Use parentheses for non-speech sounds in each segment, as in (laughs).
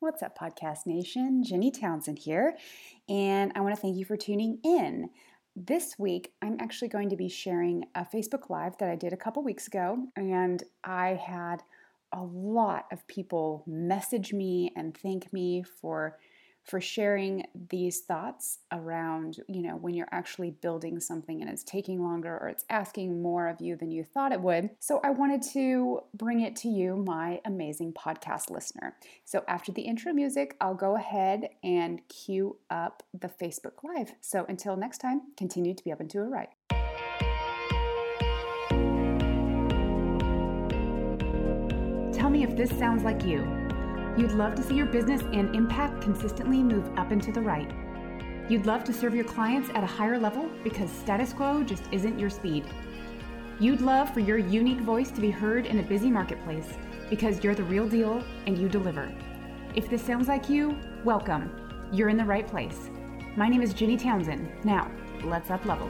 What's up, Podcast Nation? Jenny Townsend here, and I want to thank you for tuning in. This week, I'm actually going to be sharing a Facebook Live that I did a couple weeks ago, and I had a lot of people message me and thank me for for sharing these thoughts around, you know, when you're actually building something and it's taking longer or it's asking more of you than you thought it would. So I wanted to bring it to you, my amazing podcast listener. So after the intro music, I'll go ahead and cue up the Facebook Live. So until next time, continue to be up and to a right. Tell me if this sounds like you. You'd love to see your business and impact consistently move up and to the right. You'd love to serve your clients at a higher level because status quo just isn't your speed. You'd love for your unique voice to be heard in a busy marketplace because you're the real deal and you deliver. If this sounds like you, welcome. You're in the right place. My name is Ginny Townsend. Now, let's up level.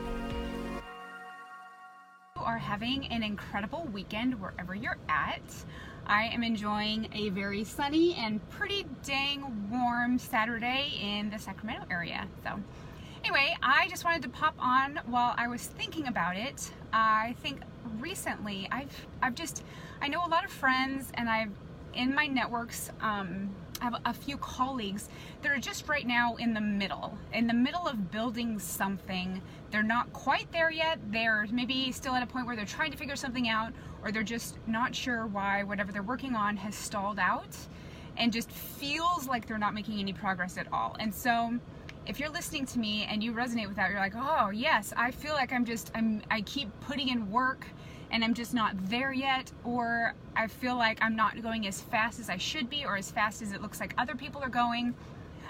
You are having an incredible weekend wherever you're at. I am enjoying a very sunny and pretty dang warm Saturday in the Sacramento area. So anyway, I just wanted to pop on while I was thinking about it. I think recently I've I've just I know a lot of friends and I've in my networks um, I have a few colleagues that are just right now in the middle, in the middle of building something. They're not quite there yet. They're maybe still at a point where they're trying to figure something out, or they're just not sure why whatever they're working on has stalled out and just feels like they're not making any progress at all. And so, if you're listening to me and you resonate with that, you're like, oh, yes, I feel like I'm just, I'm, I keep putting in work and I'm just not there yet, or I feel like I'm not going as fast as I should be, or as fast as it looks like other people are going.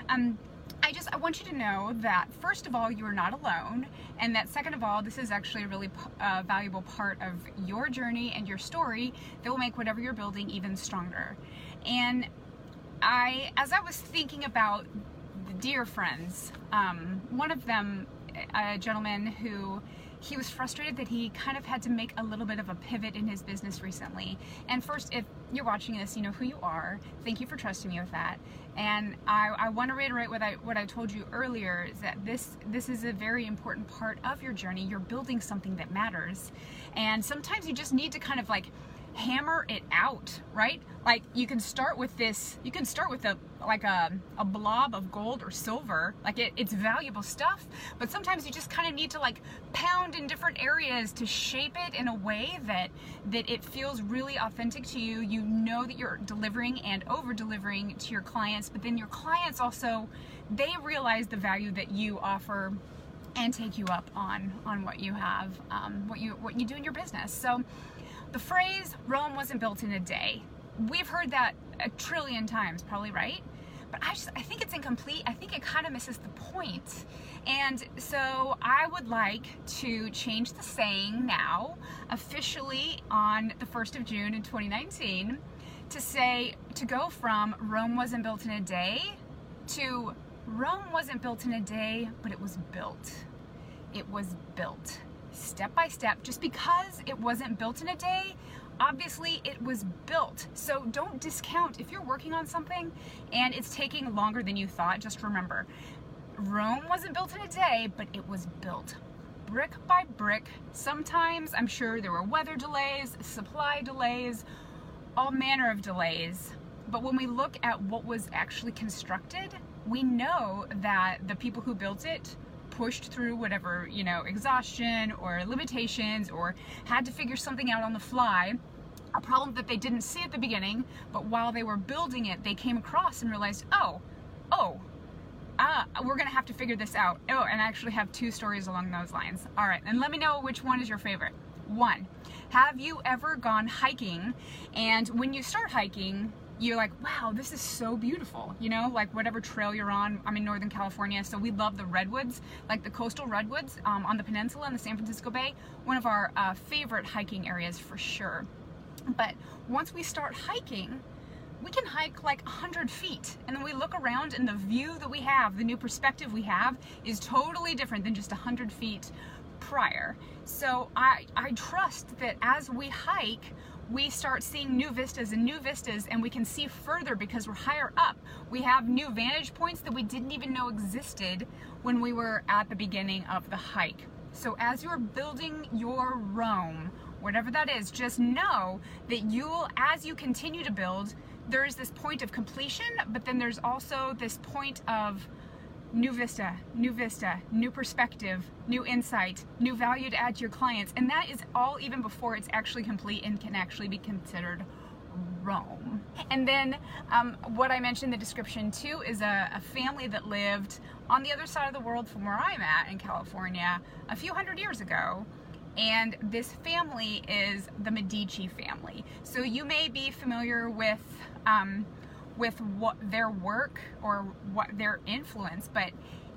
Um, I just I want you to know that first of all you are not alone and that second of all this is actually a really uh, valuable part of your journey and your story that will make whatever you're building even stronger. And I as I was thinking about the dear friends, um, one of them a gentleman who he was frustrated that he kind of had to make a little bit of a pivot in his business recently. And first, if you're watching this, you know who you are. Thank you for trusting me with that. And I, I want to reiterate what I what I told you earlier is that this this is a very important part of your journey. You're building something that matters, and sometimes you just need to kind of like hammer it out, right? Like you can start with this, you can start with a like a, a blob of gold or silver, like it, it's valuable stuff, but sometimes you just kind of need to like pound in different areas to shape it in a way that that it feels really authentic to you. You know that you're delivering and over delivering to your clients, but then your clients also they realize the value that you offer and take you up on on what you have, um, what you what you do in your business. So the phrase Rome wasn't built in a day. We've heard that a trillion times, probably right? But I just I think it's incomplete. I think it kind of misses the point. And so I would like to change the saying now, officially on the 1st of June in 2019, to say to go from Rome wasn't built in a day to Rome wasn't built in a day, but it was built. It was built step by step. Just because it wasn't built in a day, obviously it was built. So don't discount if you're working on something and it's taking longer than you thought. Just remember, Rome wasn't built in a day, but it was built brick by brick. Sometimes I'm sure there were weather delays, supply delays, all manner of delays. But when we look at what was actually constructed, we know that the people who built it pushed through whatever, you know, exhaustion or limitations or had to figure something out on the fly a problem that they didn't see at the beginning, but while they were building it, they came across and realized, oh, oh, ah, we're gonna have to figure this out. Oh, and I actually have two stories along those lines. All right, and let me know which one is your favorite. One, have you ever gone hiking and when you start hiking, you're like, wow, this is so beautiful. You know, like whatever trail you're on. I'm in Northern California, so we love the redwoods, like the coastal redwoods um, on the peninsula in the San Francisco Bay. One of our uh, favorite hiking areas for sure. But once we start hiking, we can hike like 100 feet and then we look around and the view that we have, the new perspective we have is totally different than just 100 feet prior. So I, I trust that as we hike, we start seeing new vistas and new vistas and we can see further because we're higher up. We have new vantage points that we didn't even know existed when we were at the beginning of the hike. So as you're building your Rome, whatever that is, just know that you'll, as you continue to build, there's this point of completion, but then there's also this point of new vista, new vista, new perspective, new insight, new value to add to your clients. And that is all even before it's actually complete and can actually be considered Rome. And then um, what I mentioned in the description too is a, a, family that lived on the other side of the world from where I'm at in California a few hundred years ago. And this family is the Medici family. So you may be familiar with um, with what their work or what their influence, but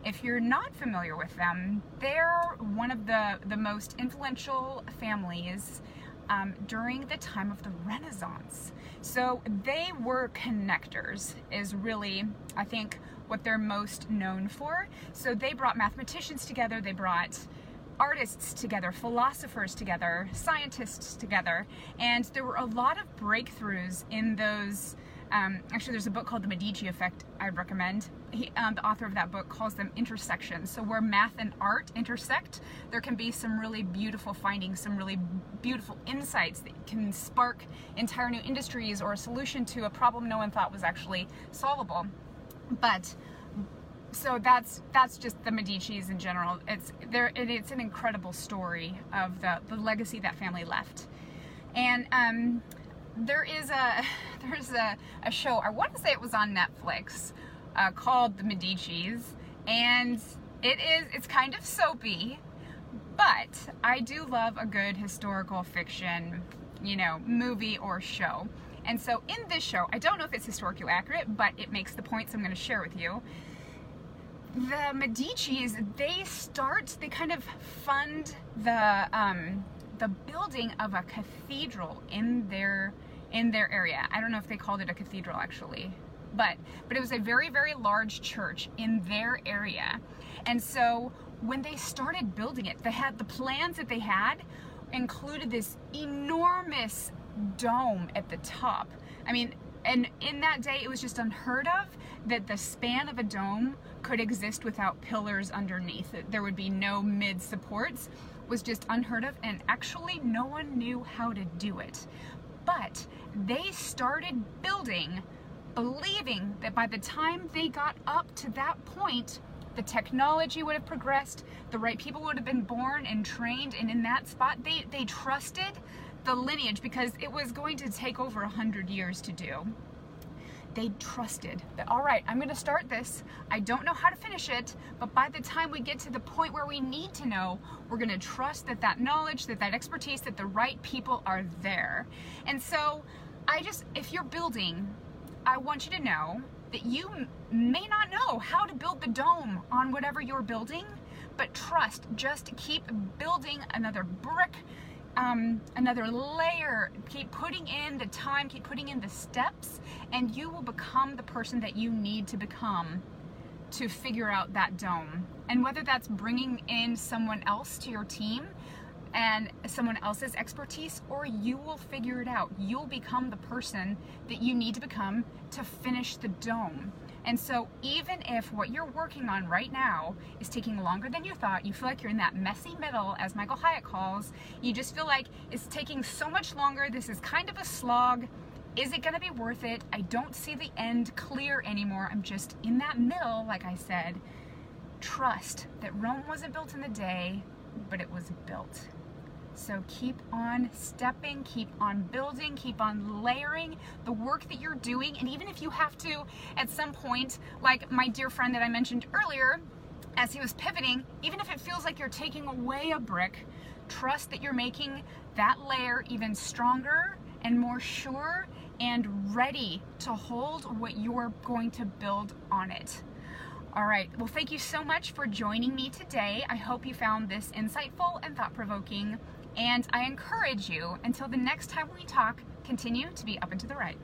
if you're not familiar with them, they're one of the, the most influential families um, during the time of the Renaissance. So they were connectors, is really, I think, what they're most known for. So they brought mathematicians together, they brought artists together, philosophers together, scientists together, and there were a lot of breakthroughs in those um, actually, there's a book called The Medici Effect I'd recommend. He, um, the author of that book calls them intersections. So where math and art intersect, there can be some really beautiful findings, some really beautiful insights that can spark entire new industries or a solution to a problem no one thought was actually solvable. But so that's that's just the Medici's in general. It's there. It, it's an incredible story of the the legacy that family left, and um, there is a (laughs) there's a, a show I want to say it was on Netflix uh, called The Medici's and it is it's kind of soapy but I do love a good historical fiction you know movie or show. And so in this show I don't know if it's historically accurate but it makes the points I'm going to share with you. The Medici's they start they kind of fund the um, the building of a cathedral in their in their area. I don't know if they called it a cathedral actually, but but it was a very very large church in their area. And so when they started building it, they had the plans that they had included this enormous dome at the top. I mean, and in that day it was just unheard of that the span of a dome could exist without pillars underneath it. There would be no mid supports was just unheard of and actually no one knew how to do it. But they started building believing that by the time they got up to that point, the technology would have progressed, the right people would have been born and trained, and in that spot, they, they trusted the lineage because it was going to take over a hundred years to do they trusted that, all right, I'm going to start this. I don't know how to finish it, but by the time we get to the point where we need to know, we're going to trust that that knowledge, that that expertise, that the right people are there. And so I just, if you're building, I want you to know that you may not know how to build the dome on whatever you're building, but trust, just keep building another brick um, another layer. Keep putting in the time, keep putting in the steps, and you will become the person that you need to become to figure out that dome. And whether that's bringing in someone else to your team and someone else's expertise, or you will figure it out. You'll become the person that you need to become to finish the dome. And so, even if what you're working on right now is taking longer than you thought, you feel like you're in that messy middle, as Michael Hyatt calls, you just feel like it's taking so much longer, this is kind of a slog. Is it going to be worth it? I don't see the end clear anymore. I'm just in that middle, like I said. Trust that Rome wasn't built in a day, but it was built. So keep on stepping, keep on building, keep on layering the work that you're doing. And even if you have to, at some point, like my dear friend that I mentioned earlier, as he was pivoting, even if it feels like you're taking away a brick, trust that you're making that layer even stronger and more sure and ready to hold what you're going to build on it. All right, well, thank you so much for joining me today. I hope you found this insightful and thought provoking. And I encourage you, until the next time we talk, continue to be up and to the right.